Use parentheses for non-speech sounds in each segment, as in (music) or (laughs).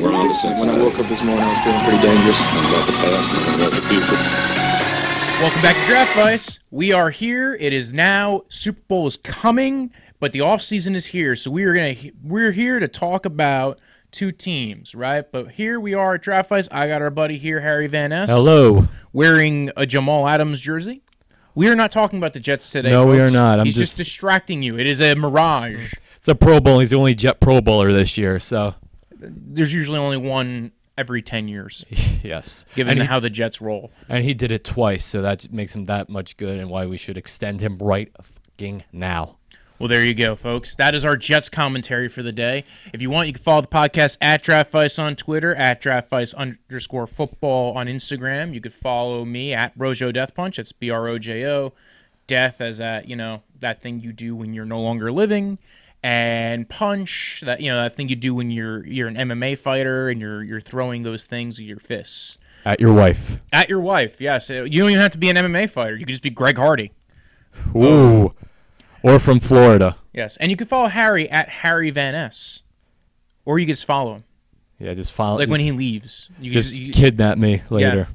We're on the same When I woke up this morning, I was feeling pretty dangerous. about the past and about the future. Welcome back to Draft Vice. We are here. It is now Super Bowl is coming, but the off season is here. So we are gonna we're here to talk about two teams, right? But here we are at Draft Vice. I got our buddy here, Harry Van Ness, Hello. wearing a Jamal Adams jersey. We are not talking about the Jets today. No, we are not. I'm He's just... just- distracting you. It is a mirage. It's a Pro Bowl. He's the only Jet Pro Bowler this year, so There's usually only one every ten years, (laughs) yes. given he, how the Jets roll. and he did it twice, so that makes him that much good, and why we should extend him right fucking now. Well, there you go, folks. That is our Jets commentary for the day. If you want, you can follow the podcast at Draft Vice on Twitter, at Draft Vice underscore football on Instagram. You could follow me at Brojo Death Punch. That's B R O J O. Death as that, you know, that thing you do when you're no longer living. And punch, that you know, that thing you do when you're you're an MMA fighter and you're you're throwing those things with your fists. At your wife. At your wife, yes. Uh, you don't even have to be an MMA fighter. You could just be Greg Hardy. Ooh. Or from Florida. Yes. And you could follow Harry at Harry Van S. Or you could just follow him. Yeah, just follow. like just, when he leaves. You can just just, you- kidnap me later.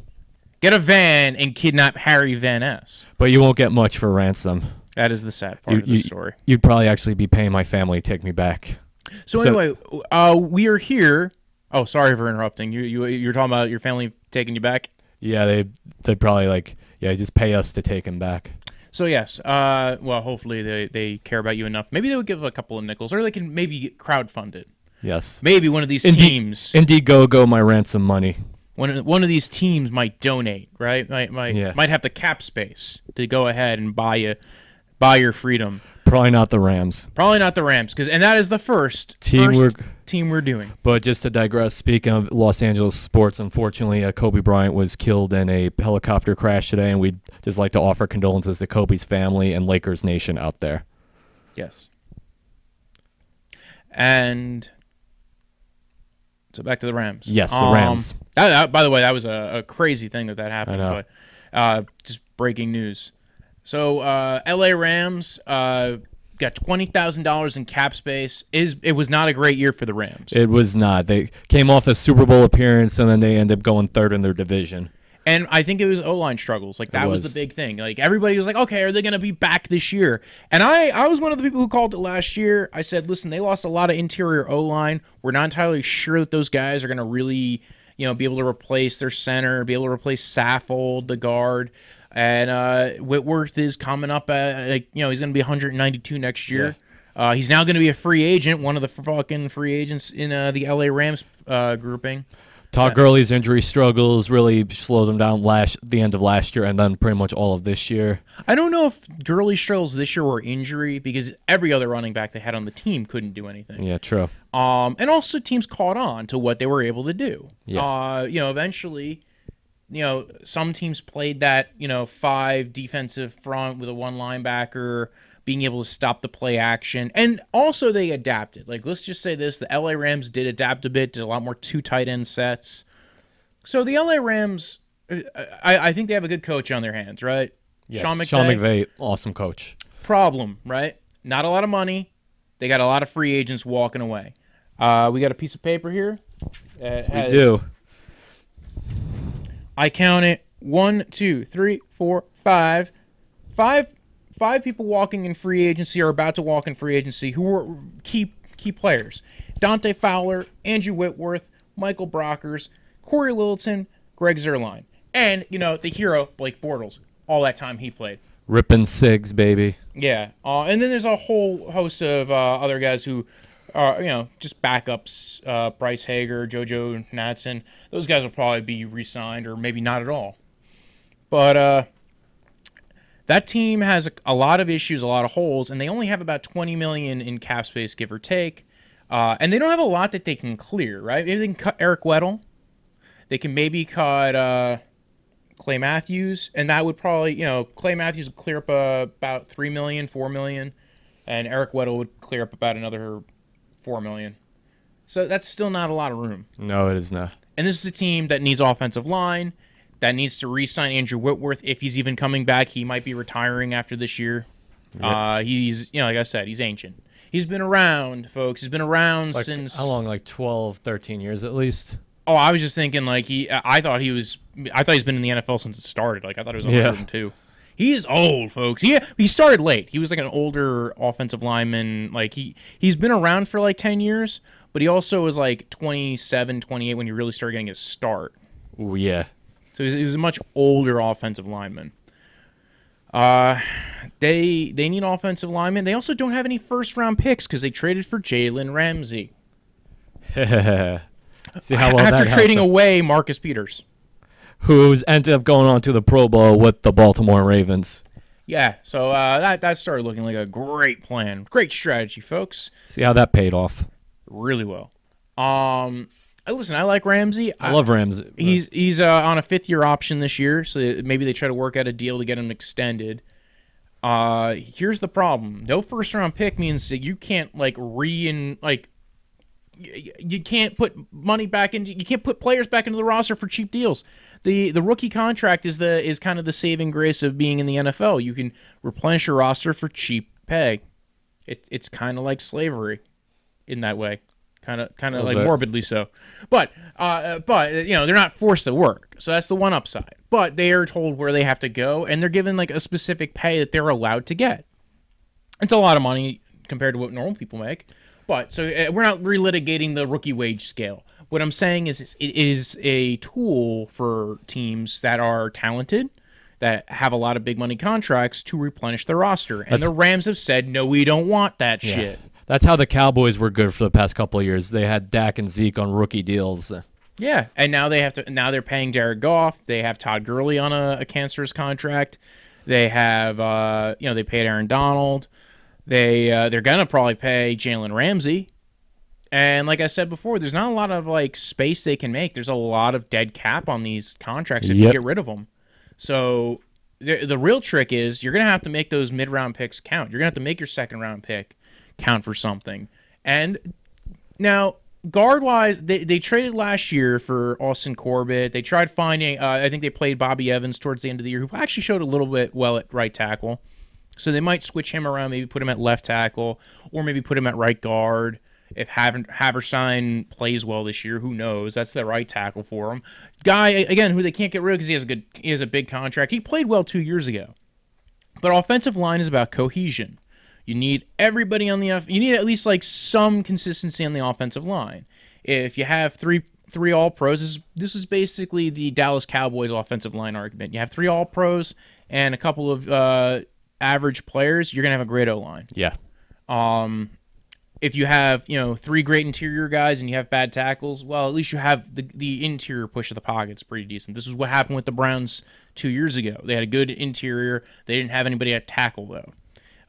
get a van and kidnap Harry Van S. But you won't get much for ransom. That is the sad part You, of the you, story. You'd probably actually be paying my family to take me back. So, so- anyway, uh, we are here. Oh, sorry for interrupting. You you you're talking about your family taking you back. Yeah, they they'd probably like yeah, just pay us to take him back. So yes, uh, well, hopefully they, they care about you enough. Maybe they would give a couple of nickels, or they can maybe crowdfund it. Yes. Maybe one of these teams Indeed, teams, Indiegogo my ransom money. one of, one of these teams might donate, right? Might might Yeah. might have the cap space to go ahead and buy you buy your freedom. Probably not the Rams. Probably not the Rams, because and that is the first Teamwork. first team we're doing. But just to digress, speaking of Los Angeles sports, unfortunately, uh, Kobe Bryant was killed in a helicopter crash today, and we'd just like to offer condolences to Kobe's family and Lakers Nation out there. Yes. And so back to the Rams. Yes, the Um, Rams. that- that- by the way, that was a, a crazy thing that that happened. I know. But uh, just breaking news. So uh, L.A. Rams uh, got twenty thousand dollars in cap space. Is it was not a great year for the Rams. It was not. They came off a Super Bowl appearance, and then they ended up going third in their division. And I think it was O line struggles. Like that was. was. the big thing. Like everybody was like, okay, are they going to be back this year? And I, I was one of the people who called it last year. I said, listen, they lost a lot of interior O line. We're not entirely sure that those guys are going to really, you know, be able to replace their center, be able to replace Saffold, the guard. And uh, Whitworth is coming up at, like, you know, he's going to be 192 next year. Uh, he's now going to be a free agent, one of the fucking free agents in uh, the LA Rams uh, grouping. Todd Gurley's injury struggles really slowed them down last the end of last year, and then pretty much all of this year. I don't know if Gurley struggles this year were injury because every other running back they had on the team couldn't do anything. Yeah, true. Um, and also teams caught on to what they were able to do. Yeah. Uh, you know, eventually, you know, some teams played that you know five defensive front with a one linebacker being able to stop the play action, and also they adapted. Like let's just say this: the LA Rams did adapt a bit, did a lot more two tight end sets. So the LA Rams, uh, I, I think they have a good coach on their hands, right? Yes, Sean McVay Sean McVay, awesome coach. problem, right? Not a lot of money. They got a lot of free agents walking away. Uh, we got a piece of paper here. We do. I count it one, two, three, four, five, five, five people walking in free agency or about to walk in free agency who were key key players: Dante Fowler, Andrew Whitworth, Michael Brockers, Cory Littleton, Greg Zuerlein, and you know the hero Blake Bortles. All that time he played. Ripping Sigs, baby. Yeah, uh, and then there's a whole host of uh, other guys who are, you know, just backups. Uh, Bryce Hager, JoJo Natson. Those guys will probably be re-signed or maybe not at all. But uh, that team has a, a lot of issues, a lot of holes, and they only have about 20 million in cap space, give or take. Uh, and they don't have a lot that they can clear, right? Maybe they can cut Eric Weddle. They can maybe cut uh, Clay Matthews, and that would probably, you know, Clay Matthews would clear up uh, about three million, four million, and Eric Weddle would clear up about another four million. So that's still not a lot of room. No, it is not. And this is a team that needs offensive line, that needs to re-sign Andrew Whitworth if he's even coming back. He might be retiring after this year. Uh, he's, you know, like I said, he's ancient. He's been around, folks. He's been around Like, since how long? Like 12, 13 years at least. Oh, I was just thinking like he. I thought he was. I thought he's been in the NFL since it started. Like I thought he was Yeah. 102. He is old, folks. He he started late. He was like an older offensive lineman. Like he he's been around for like 10 years, but he also was like 27, 28 when he really started getting his start. Oh yeah. So he was, he was a much older offensive lineman. Uh, they they need offensive linemen. They also don't have any first round picks because they traded for Jalen Ramsey (laughs) See how well after trading away Marcus Peters. Who's ended up going on to the Pro Bowl with the Baltimore Ravens. Yeah, so uh, that that started looking like a great plan, great strategy, folks. See how that paid off. Really well. Um, listen, I like Ramsey. I love Rams. He's he's uh, on a fifth year option this year, so maybe they try to work out a deal to get him extended. Uh, here's the problem: no first round pick means that you can't like re like you can't put money back into you can't put players back into the roster for cheap deals. The the rookie contract is the is kind of the saving grace of being in the NFL. You can replenish your roster for cheap pay. It, it's kind of like slavery in that way. Kind of kind of like bit. morbidly so. But uh but you know, they're not forced to work. So that's the one upside. But they are told where they have to go and they're given like a specific pay that they're allowed to get. It's a lot of money compared to what normal people make. But so uh, we're not relitigating the rookie wage scale. What I'm saying is it is a tool for teams that are talented, that have a lot of big money contracts to replenish their roster. And That's- the Rams have said, no, we don't want that Yeah. shit. That's how the Cowboys were good for the past couple of years. They had Dak and Zeke on rookie deals. Yeah, and now they have to. Now they're paying Jared Goff. They have Todd Gurley on a, a cancerous contract. They have, uh, you know, they paid Aaron Donald. They uh, they're gonna probably pay Jalen Ramsey. And like I said before, there's not a lot of like space they can make. There's a lot of dead cap on these contracts if you get rid of them. So the the real trick is you're gonna have to make those mid round picks count. You're gonna have to make your second round pick count for something. And now, guard wise, they, they traded last year for Austin Corbett. They tried finding, uh, I think they played Bobby Evans towards the end of the year, who actually showed a little bit well at right tackle. So they might switch him around, maybe put him at left tackle, or maybe put him at right guard. If Haver- Havenstein plays well this year, who knows? That's the right tackle for him. Guy again, who they can't get rid of because he has a good, he has a big contract. He played well two years ago. But offensive line is about cohesion. You need everybody on the you need at least like some consistency on the offensive line. If you have three three all pros, this is, this is basically the Dallas Cowboys offensive line argument. You have three all pros and a couple of uh, average players, you're gonna have a great O line. Yeah. Um, if you have you know three great interior guys and you have bad tackles, well, at least you have the the interior push of the pocket's pretty decent. This is what happened with the Browns two years ago. They had a good interior. They didn't have anybody at tackle though.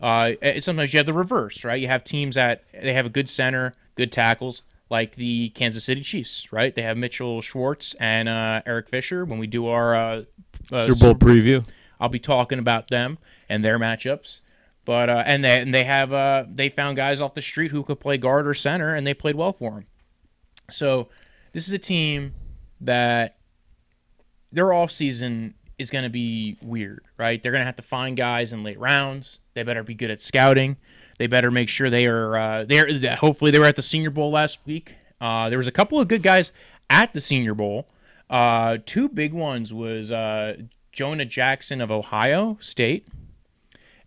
Uh, sometimes you have the reverse, right? You have teams that they have a good center, good tackles, like the Kansas City Chiefs, right? They have Mitchell Schwartz and uh, Eric Fisher. When we do our uh, uh, Super Bowl preview. I'll be talking about them and their matchups. But uh, and they and they have uh, they found guys off the street who could play guard or center, and they played well for them. So this is a team that their off season is going to be weird, right? They're going to have to find guys in late rounds. They better be good at scouting. They better make sure they are uh, they're hopefully they were at the Senior Bowl last week. Uh, there was a couple of good guys at the Senior Bowl. Uh, two big ones was uh, Jonah Jackson of Ohio State,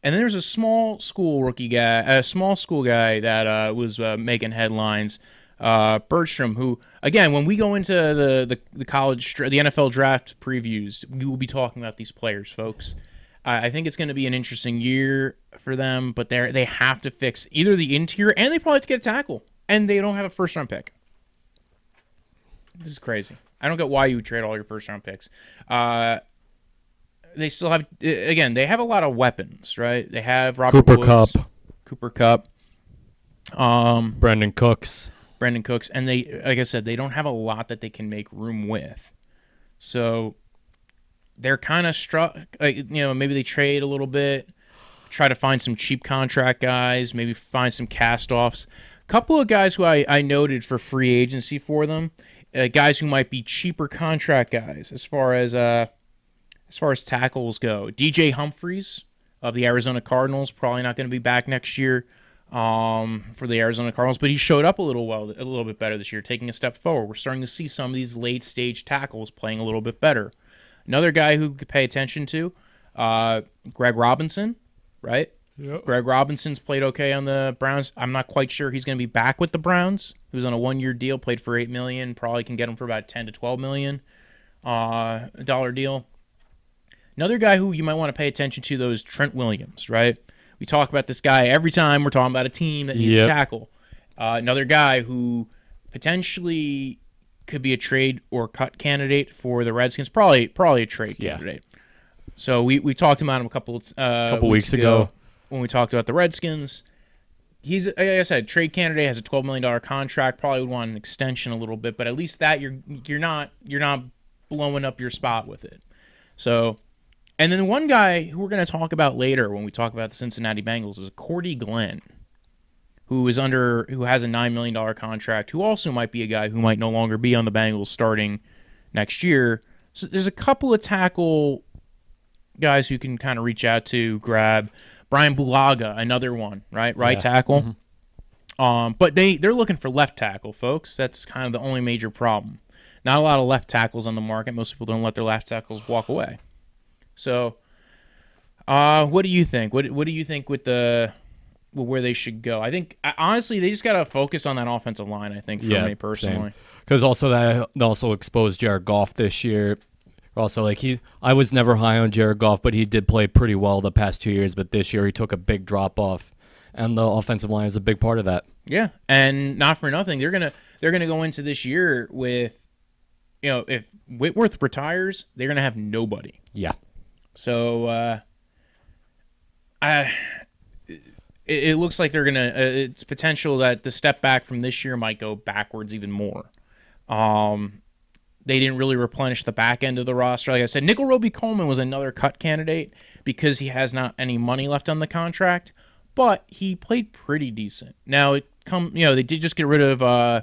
and then there's a small school rookie guy, a small school guy that uh, was uh, making headlines. Uh, who again, when we go into the the, the college, the NFL draft previews, we will be talking about these players, folks. I I think it's going to be an interesting year for them, but they they have to fix either the interior and they probably have to get a tackle, and they don't have a first round pick. This is crazy. I don't get why you would trade all your first round picks. Uh, they still have uh, again. They have a lot of weapons, right? They have Robert Cooper Woods, Kupp. Cooper Kupp, um, Brendan Cooks. Brandin Cooks, and they, like I said, they don't have a lot that they can make room with. So they're kind of struck. Like, you know, maybe they trade a little bit, try to find some cheap contract guys, maybe find some cast offs. couple of guys who I, I noted for free agency for them, uh, guys who might be cheaper contract guys as far as uh as far as tackles go. DJ Humphries of the Arizona Cardinals probably not going to be back next year. um, for the Arizona Cardinals, but he showed up a little well, a little bit better this year, taking a step forward. We're starting to see some of these late stage tackles playing a little bit better. Another guy who could pay attention to, uh, Greg Robinson, right? Greg Robinson's played okay on the Browns. I'm not quite sure he's going to be back with the Browns. He was on a one-year deal, played for eight million. Probably can get him for about ten to twelve million uh, dollar deal. Another guy who you might want to pay attention to though is Trent Williams, right? We talk about this guy every time we're talking about a team that needs Yep. a tackle. Uh, another guy who potentially could be a trade or cut candidate for the Redskins. Probably, probably a trade Yeah. candidate. So we, we talked about him a couple uh, Couple weeks ago. when we talked about the Redskins. He's like I said, a trade candidate has a twelve million dollar contract. Probably would want an extension a little bit, but at least that you're you're not you're not blowing up your spot with it. So, and then one guy who we're going to talk about later when we talk about the Cincinnati Bengals is Cordy Glenn, who is under who has a nine million dollar contract. Who also might be a guy who might no longer be on the Bengals starting next year. So there's a couple of tackle guys who can kind of reach out to grab. Brian Bulaga, another one, right? Right Yeah. tackle. Um, but they they're looking for left tackle, folks. That's kind of the only major problem. Not a lot of left tackles on the market. Most people don't let their left tackles walk away. So, uh, what do you think? What what do you think with the where they should go? I think honestly they just got to focus on that offensive line. I think for me personally. Because also that also exposed Jared Goff this year. Also, like he, I was never high on Jared Goff, but he did play pretty well the past two years. But this year he took a big drop off, and the offensive line is a big part of that. Yeah, and not for nothing, they're gonna they're gonna go into this year with, you know, if Whitworth retires, they're gonna have nobody. Yeah, So, uh, I it, it looks like they're gonna. Uh, it's potential that the step back from this year might go backwards even more. Um, they didn't really replenish the back end of the roster. Like I said, Nickell Robey-Coleman was another cut candidate because he has not any money left on the contract, but he played pretty decent. Now it come, you know, they did just get rid of uh,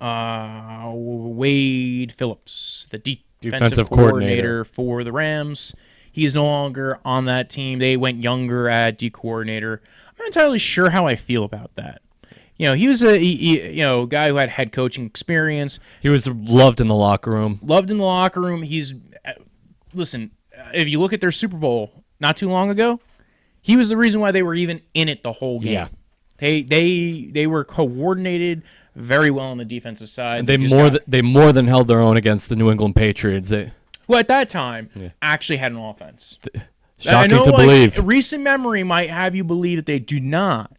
uh, Wade Phillips, the de- defensive, Defensive coordinator for the Rams. He is no longer on that team. They went younger at D coordinator. I'm not entirely sure how I feel about that. You know, he was a he, he- you know guy who had head coaching experience, he was loved in the locker room. loved in the locker room. He's uh, listen. If you look at their Super Bowl not too long ago, he was the reason why they were even in it the whole game. Yeah. They they they were coordinated very well on the defensive side. They just more got- th- they more than held their own against the New England Patriots. They, who at that time actually had an offense. I shocking know, to like, believe. recent memory might have you believe that they do not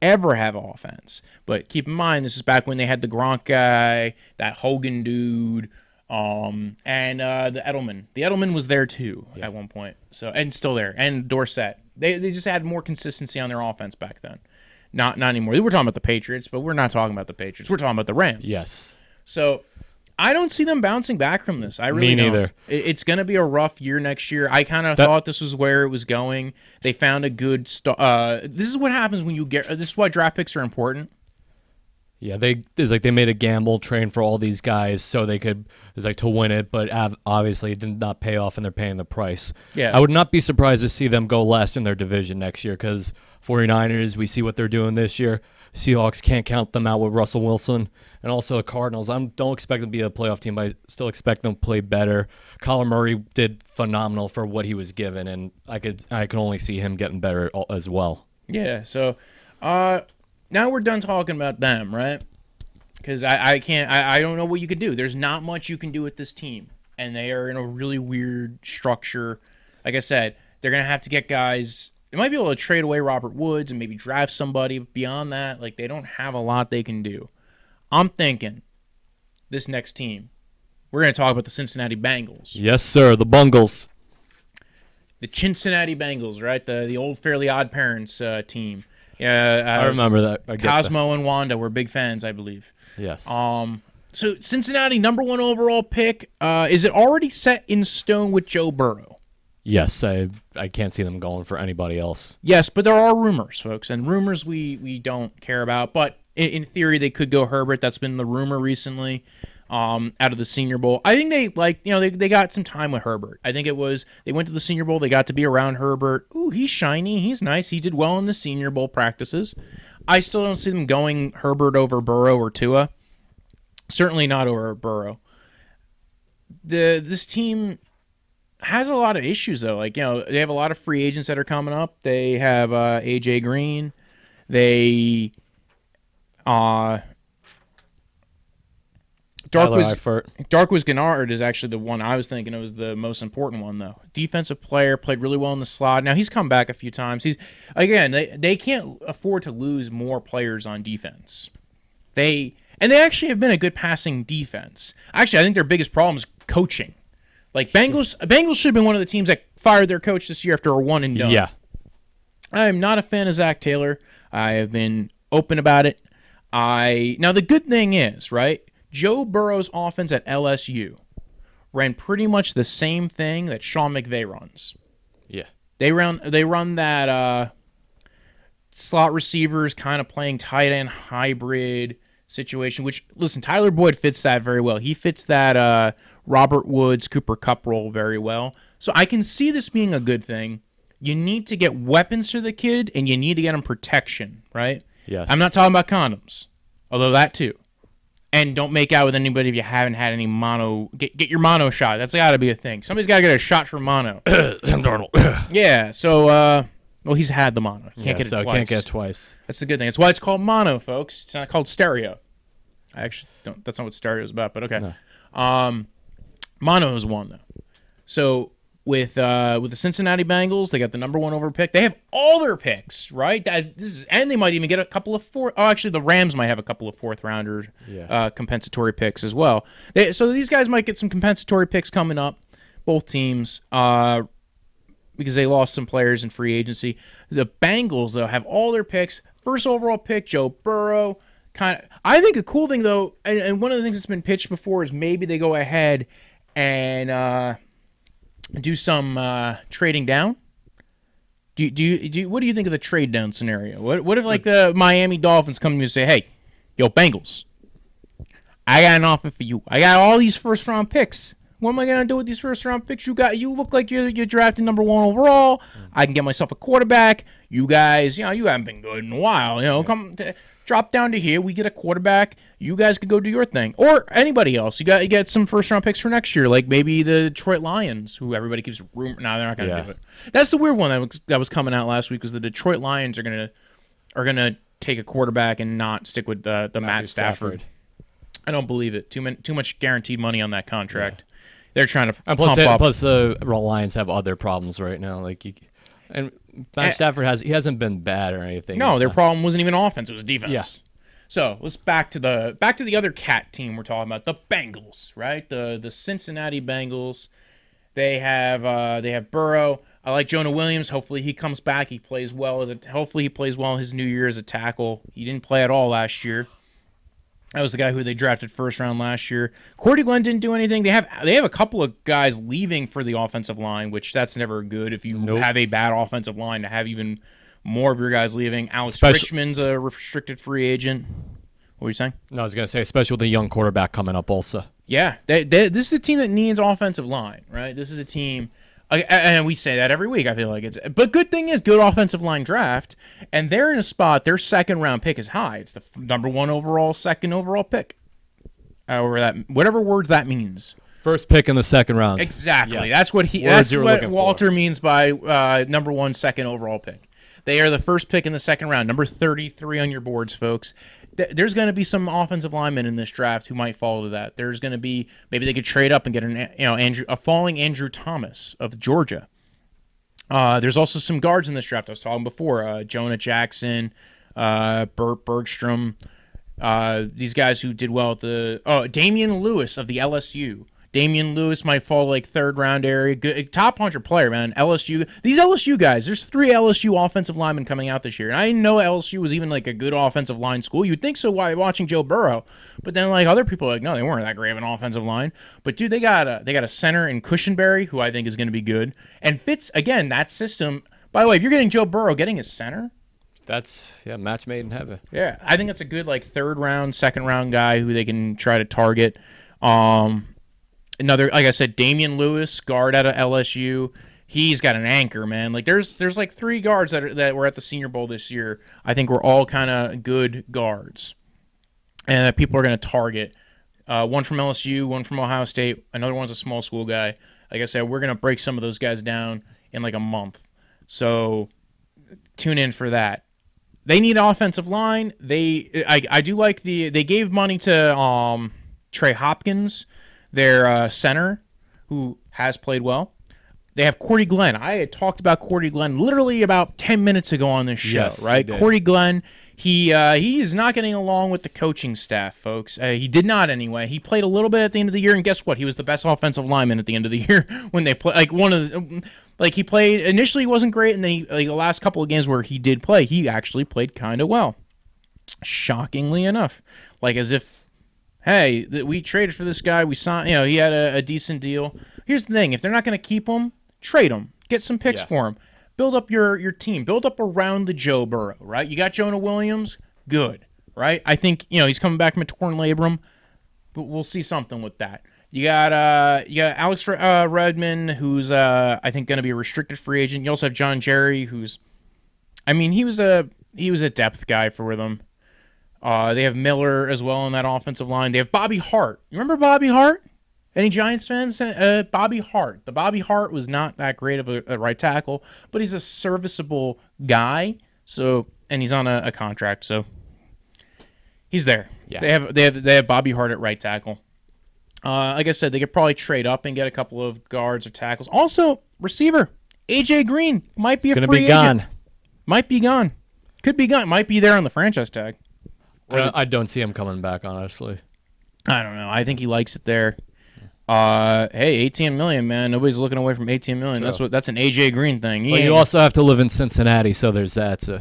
ever have offense. But keep in mind, this is back when they had the Gronk guy, that Hogan dude, um, and uh, the Edelman. The Edelman was there too at one point, so and still there, and Dorsett. They they just had more consistency on their offense back then. Not not anymore. We're talking about the Patriots, but we're not talking about the Patriots. We're talking about the Rams. yes, So I don't see them bouncing back from this. I really don't. neither. It's going to be a rough year next year. I kind of thought this was where it was going. They found a good. St- uh, this is what happens when you get. This is why draft picks are important. Yeah. They it's like they made a gamble train for all these guys so they could it's like to win it, but obviously it did not pay off, and they're paying the price. Yeah. I would not be surprised to see them go last in their division next year because 49ers, we see what they're doing this year. Seahawks can't count them out with Russell Wilson. And also the Cardinals. I don't expect them to be a playoff team, but I still expect them to play better. Kyler Murray did phenomenal for what he was given, and I could I can only see him getting better as well. Yeah. So, uh, now we're done talking about them, right? Because I, I can't. I, I don't know what you could do. There's not much you can do with this team, and they are in a really weird structure. Like I said, they're gonna have to get guys. They might be able to trade away Robert Woods and maybe draft somebody. But beyond that, like they don't have a lot they can do. I'm thinking this next team. We're gonna talk about the Cincinnati Bengals. Yes, sir. The Bungles. The Cincinnati Bengals, right? The the old Fairly Odd Parents uh, team. Yeah, uh, I remember that. I get that. Cosmo and Wanda were big fans, I believe. Yes. Um, so Cincinnati, number one overall pick. Uh, is it already set in stone with Joe Burrow? yes. I I can't see them going for anybody else. Yes, but there are rumors, folks, and rumors we we don't care about. But in, in theory, they could go Herbert. That's been the rumor recently. Um, out of the Senior Bowl. I think they like you know they, they got some time with Herbert. I think it was they went to the Senior Bowl. They got to be around Herbert. Ooh, he's shiny. He's nice. He did well in the Senior Bowl practices. I still don't see them going Herbert over Burrow or Tua. Certainly not over Burrow. The this team has a lot of issues though. Like you know they have a lot of free agents that are coming up. They have uh, AJ Green. They uh Dark Tyler was Eifert. Darqueze Dennard is actually the one I was thinking it was the most important one though. Defensive player played really well in the slot. Now he's come back a few times. He's again they they can't afford to lose more players on defense. They and they actually have been a good passing defense. Actually, I think their biggest problem is coaching. Like Bengals Bengals should have been one of the teams that fired their coach this year after a one and done. Yeah. I am not a fan of Zac Taylor. I have been open about it. I now the good thing is, right? Joe Burrow's offense at LSU ran pretty much the same thing that Sean McVay runs. Yeah. They run they run that uh, slot receivers kind of playing tight end hybrid situation. Which listen, Tyler Boyd fits that very well. He fits that uh, Robert Woods Cooper Kupp role very well. So I can see this being a good thing. You need to get weapons to the kid, and you need to get him protection, right? Yes. I'm not talking about condoms, although that too. And don't make out with anybody if you haven't had any mono. Get get your mono shot. That's got to be a thing. Somebody's got to get a shot for mono. (coughs) Sam Darnold. (coughs) yeah. So, uh, well, he's had the mono. Can't yeah, get it so twice. can't get it twice. That's the good thing. That's why it's called mono, folks. It's not called stereo. I actually don't. That's not what stereo is about. But okay. Um, mono is one though. So with uh with the Cincinnati Bengals, they got the number one over pick. They have all their picks, right? That, this is, and they might even get a couple of four. Oh, actually, the Rams might have a couple of fourth rounders, Yeah. uh, compensatory picks as well. They, so these guys might get some compensatory picks coming up. Both teams. Uh, because they lost some players in free agency. The Bengals though have all their picks. First overall pick, Joe Burrow. Kind of, I think a cool thing though, and, and one of the things that's been pitched before is maybe they go ahead and uh, do some uh, trading down. Do you, do you, do you, what do you think of the trade down scenario? What what if like the Miami Dolphins come to you and say, "Hey, yo Bengals, I got an offer for you. I got all these first round picks. What am I gonna do with these first round picks? You got you look like you're you're drafting number one overall. I can get myself a quarterback. You guys, you know, you haven't been good in a while. You know, come to, drop down to here. We get a quarterback. You guys could go do your thing, or anybody else. You got you get some first round picks for next year, like maybe the Detroit Lions, who everybody keeps rumor. No, they're not gonna Yeah. do it. That's the weird one that was, that was coming out last week. Was the Detroit Lions are gonna are gonna take a quarterback and not stick with uh, the Matt Matthew Stafford. I don't believe it. Too many, too much guaranteed money on that contract. They're trying to And plus, they, plus the Lions have other problems right now. Like, you, and Matt Eh. Stafford has he hasn't been bad or anything. no, their problem wasn't even offense; it was defense. Yeah. So let's back to the back to the other cat team we're talking about, the Bengals, right? The the Cincinnati Bengals. They have uh, they have Burrow. I like Jonah Williams. Hopefully he comes back. He plays well as a. Hopefully he plays well in his new year as a tackle. He didn't play at all last year. That was the guy who they drafted first round last year. Cordy Glenn didn't do anything. They have they have a couple of guys leaving for the offensive line, which that's never good if you Nope. have a bad offensive line to have even more of your guys leaving. Alex Especially- Richmond's a restricted free agent. What were you saying? No, I was gonna say, especially with the young quarterback coming up, also. Yeah, they, they, this is a team that needs offensive line, right? This is a team, and we say that every week. I feel like it's, but good thing is good offensive line draft, and they're in a spot. Their second round pick is high. It's the number one overall, second overall pick. However that, whatever words that means. First pick in the second round. Exactly. Yes. That's what he. Words that's what looking for. Walter means by uh, number one, second overall pick. They are the first pick in the second round, number thirty-three on your boards, folks. Th- There's going to be some offensive linemen in this draft who might fall to that. There's going to be maybe they could trade up and get an you know Andrew a falling Andrew Thomas of Georgia. Uh, there's also some guards in this draft. I was talking before. Uh, Jonah Jackson, uh, Burt Bergstrom. Uh, these guys who did well at the oh Damien Lewis of the LSU. Damien Lewis might fall like third round area. Good top hundred player, man. LSU. These LSU guys. There's three LSU offensive linemen coming out this year, and I didn't know LSU was even like a good offensive line school. You'd think so while watching Joe Burrow, but then like other people are like, no, they weren't that great of an offensive line. But dude, they got a they got a center in Cushenberry who I think is going to be good and fits again that system. By the way, if you're getting Joe Burrow, getting a center, That's yeah, match made in heaven. yeah, I think that's a good like third round, second round guy who they can try to target. Um, another like I said, Damien Lewis, guard out of LSU. He's got an anchor, man. Like there's there's like three guards that are, that were at the Senior Bowl this year. I think we're all kind of good guards, and that people are going to target. Uh, one from LSU, one from Ohio State. Another one's a small school guy. Like I said, we're going to break some of those guys down in like a month. So tune in for that. They need an offensive line. They I, I do like the they gave money to um Trey Hopkins, their uh, center, who has played well. They have Cordy Glenn. I had talked about Cordy Glenn literally about ten minutes ago on this show, Yes, right? Cordy Glenn. He uh, he is not getting along with the coaching staff, folks. Uh, he did not anyway. He played a little bit at the end of the year, and guess what? He was the best offensive lineman at the end of the (laughs) year when they play. Like one of the, like he played initially wasn't great, and then he, like the last couple of games where he did play, he actually played kind of well. Shockingly enough, like as if hey, th- we traded for this guy. We signed, you know, he had a, a decent deal. Here's the thing: if they're not going to keep him, trade him. Get some picks Yeah. for him. Build up your your team. Build up around the Joe Burrow. Right? You got Jonah Williams. Good. Right? I think you know he's coming back from a torn labrum, but we'll see something with that. You got uh you got Alex uh, Redmond, who's uh I think going to be a restricted free agent. You also have John Jerry, who's I mean he was a he was a depth guy for them. Uh, they have Miller as well on that offensive line. They have Bobby Hart. You remember Bobby Hart? Any Giants fans? Uh, Bobby Hart. The Bobby Hart was not that great of a, a right tackle, but he's a serviceable guy. So, and he's on a, a contract, so he's there. Yeah. They have they have they have Bobby Hart at right tackle. Uh, like I said, they could probably trade up and get a couple of guards or tackles. Also, receiver AJ Green might be a Gonna free be agent. gone. Might be gone. Could be gone. Might be there on the franchise tag. I, I don't see him coming back, honestly. I don't know. I think he likes it there. Uh, hey, 18 million, man. Nobody's looking away from 18 million. That's what. That's an AJ Green thing. He But you also have to live in Cincinnati, so there's that. So.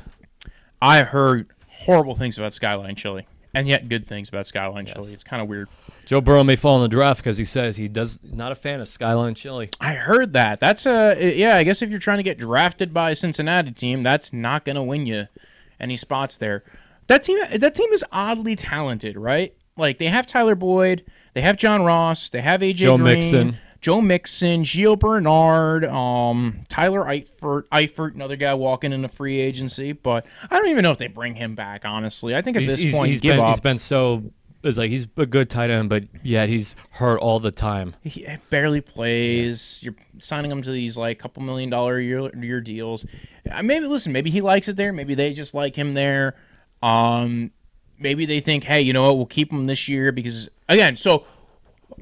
I heard horrible things about Skyline Chili, and yet good things about Skyline Chili. It's kind of weird. Joe Burrow may fall in the draft because he says he does not a fan of Skyline Chili. I heard that. That's a yeah. I guess if you're trying to get drafted by a Cincinnati team, that's not going to win you any spots there. That team, that team is oddly talented, right? Like they have Tyler Boyd, they have John Ross, they have AJ Joe Green, Mixon. Joe Mixon, Gio Bernard, um, Tyler Eifert, Eifert, another guy walking into free agency. But I don't even know if they bring him back. Honestly, I think at He's, this he's, point, he's give been up. he's been so it's like he's a good tight end, but yet he's hurt all the time. he barely plays. You're signing him to these like couple million dollar year, year deals. Maybe listen, maybe he likes it there. Maybe they just like him there. Um, maybe they think, hey, you know what? We'll keep him this year because again. So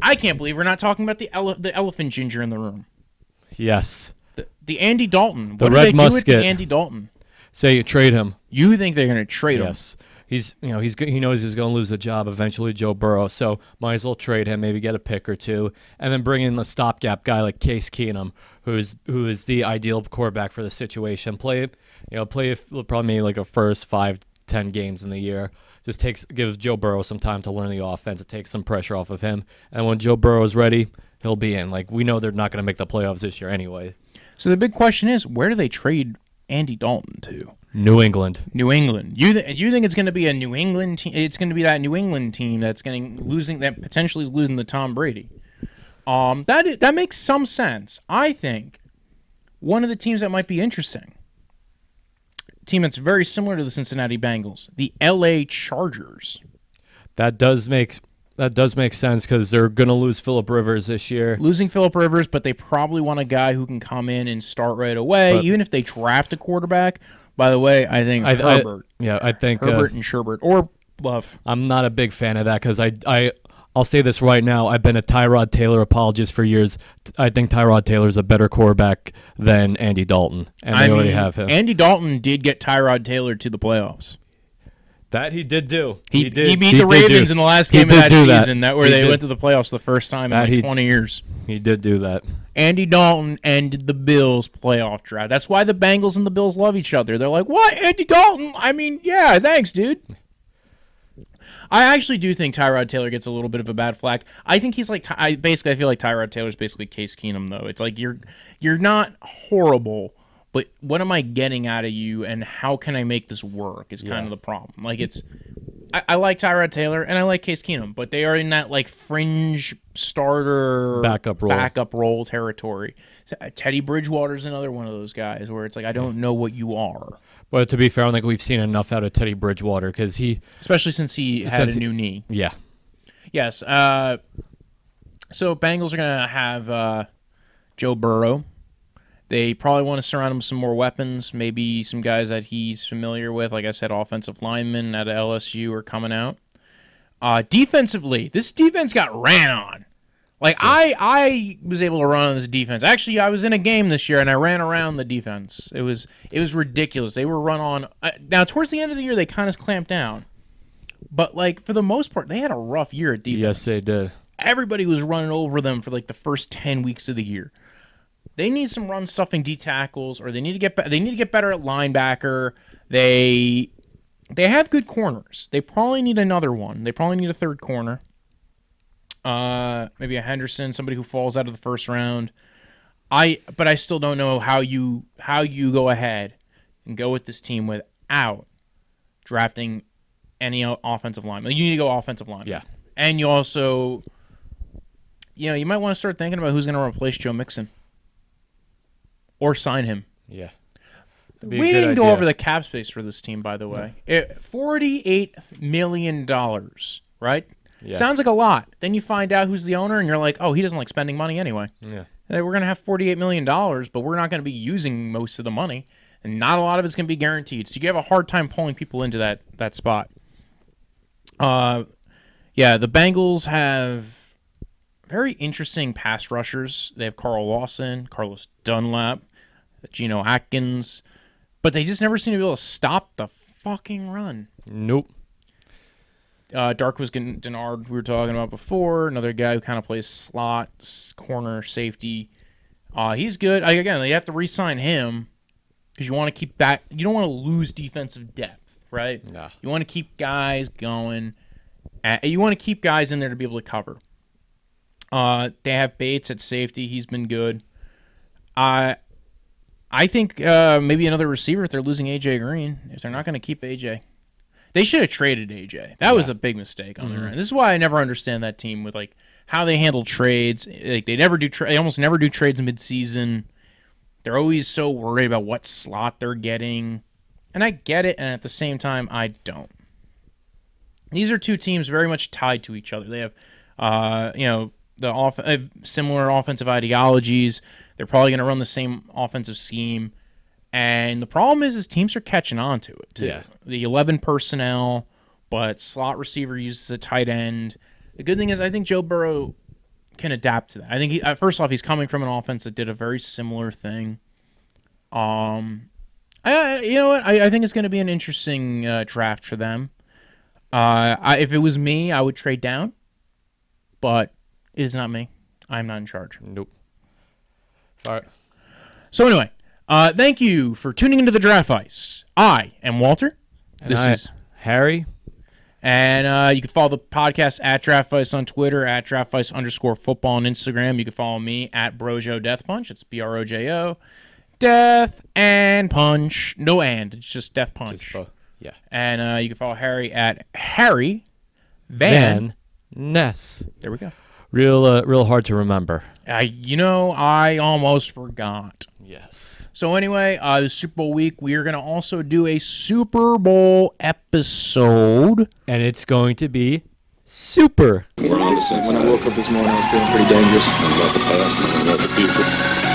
I can't believe we're not talking about the ele- the elephant ginger in the room. Yes. The, the Andy Dalton. The what Red did they do with the Andy Dalton? Say you trade him. You think they're going to trade him? Yes. He's you know he's he knows he's going to lose the job eventually, Joe Burrow. So might as well trade him, maybe get a pick or two, and then bring in the stopgap guy like Case Keenum, who's who is the ideal quarterback for the situation. Play you know play probably maybe like a first five ten games in the year. Just takes gives Joe Burrow some time to learn the offense. It takes some pressure off of him, and when Joe Burrow is ready, he'll be in. Like we know they're not going to make the playoffs this year anyway. So the big question is, where do they trade Andy Dalton to? New England. New England. You th- you think it's going to be a New England team? It's going to be that New England team that's going losing that potentially is losing the Tom Brady. Um, that that makes some sense. I think one of the teams that might be interesting, team that's very similar to the Cincinnati Bengals, the L.A. Chargers. That does make that does make sense because they're going to lose Philip Rivers this year. Losing Philip Rivers, but they probably want a guy who can come in and start right away. But- even if they draft a quarterback. By the way, I think I, I- Herbert, yeah, I think uh, Herbert and Sherbert, or Love. I'm not a big fan of that because I, I, I'll say this right now. I've been a Tyrod Taylor apologist for years. I think Tyrod Taylor's a better quarterback than Andy Dalton, and they I already mean, have him. Andy Dalton did get Tyrod Taylor to the playoffs. that he did do. He, he, did. beat he the did Ravens do. in the last He game of that do season, that, where He they did. went to the playoffs the first time That in like he- 20 years. He did do that. Andy Dalton ended the Bills playoff drive. That's why the Bengals and the Bills love each other. They're like, "What, Andy Dalton? I mean, yeah, thanks, dude." I actually do think Tyrod Taylor gets a little bit of a bad flack. I think he's like, I basically, I feel like Tyrod Taylor's basically Case Keenum, though. It's like you're, you're not horrible, but what am I getting out of you, and how can I make this work? Is kind Yeah. of the problem. Like it's, I, I like Tyrod Taylor and I like Case Keenum, but they are in that like fringe starter Backup role. backup role territory. Teddy Bridgewater's another one of those guys where it's like I don't know what you are, But to be fair, I don't think we've seen enough out of Teddy Bridgewater because he, especially since he had Since a he- new knee. yeah, Yes. Uh, so Bengals are gonna have uh, Joe Burrow. They probably want to surround him with some more weapons. Maybe some guys that he's familiar with. Like I said, offensive linemen at LSU are coming out. Uh, defensively, this defense got ran on. Like I, I was able to run on this defense. Actually, I was in a game this year and I ran around the defense. It was, it was ridiculous. They were run on. Uh, now towards the end of the year, they kind of clamped down. But like for the most part, they had a rough year at defense yes, they did. everybody was running over them for like the first 10 weeks of the year. They need some run stuffing D tackles or they need to get they need to get better at linebacker. They they have good corners. They probably need another one. They probably need a third corner. Uh maybe a Henderson, somebody who falls out of the first round. I but I still don't know how you how you go ahead and go with this team without drafting any offensive lineman. You need to go offensive lineman. Yeah. And you also you know, you might want to start thinking about who's going to replace Joe Mixon or sign him. Yeah. We didn't go over the cap space for this team, by the way. It, Forty-eight million dollars, right? Yeah. Sounds like a lot. Then you find out who's the owner, and you're like, oh, he doesn't like spending money anyway. Yeah. Hey, We're gonna have forty-eight million dollars, but we're not gonna be using most of the money, and not a lot of it's gonna be guaranteed. So you have a hard time pulling people into that that spot. Uh, yeah, the Bengals have very interesting pass rushers. They have Carl Lawson, Carlos Dunlap, Geno Atkins, but they just never seem to be able to stop the fucking run. Nope. Uh, Dark was getting Dennard we were talking about before. Another guy who kind of plays slots, corner, safety. Uh, he's good. I, again, you have to re-sign him because you want to keep back. You don't want to lose defensive depth, right? Nah. You want to keep guys going. Uh, you want to keep guys in there to be able to cover. Uh, they have Bates at safety. He's been good. I, I think uh, maybe another receiver if they're losing AJ Green. If they're not going to keep AJ, they should have traded AJ. That was a big mistake on their end. This is why I never understand that team with like how they handle trades. Like they never do. Tra- they almost never do trades mid-season. They're always so worried about what slot they're getting, and I get it. And at the same time, I don't. These are two teams very much tied to each other. They have, uh, you know, the off- uh, similar offensive ideologies. They're probably going to run the same offensive scheme. And the problem is, is teams are catching on to it too. Yeah. The eleven personnel, but slot receiver uses the tight end. The good thing is, I think Joe Burrow can adapt to that. I think he, uh, first off, he's coming from an offense that did a very similar thing. Um, I, I- you know what? I, I think it's going to be an interesting uh, draft for them. Uh, I, if it was me, I would trade down, but it is not me. I'm not in charge. Nope. All right. So anyway, uh, thank you for tuning into the Draft Vice. I am Walter. And this I- is Harry. And uh, you can follow the podcast at Draft Vice on Twitter, at Draft Vice underscore football on Instagram. You can follow me at Brojo Death Punch. It's B R O J O. Death and Punch. No and. It's just Death Punch. Just, yeah. and uh, you can follow Harry at Harry Van. Van Ness. There we go. Real, uh, real hard to remember. I, you know, I almost forgot. Yes. So anyway, uh, the Super Bowl week, we are going to also do a Super Bowl episode. And it's going to be super. We're on to something When I woke up this morning, I was feeling pretty dangerous. about the past and about the future.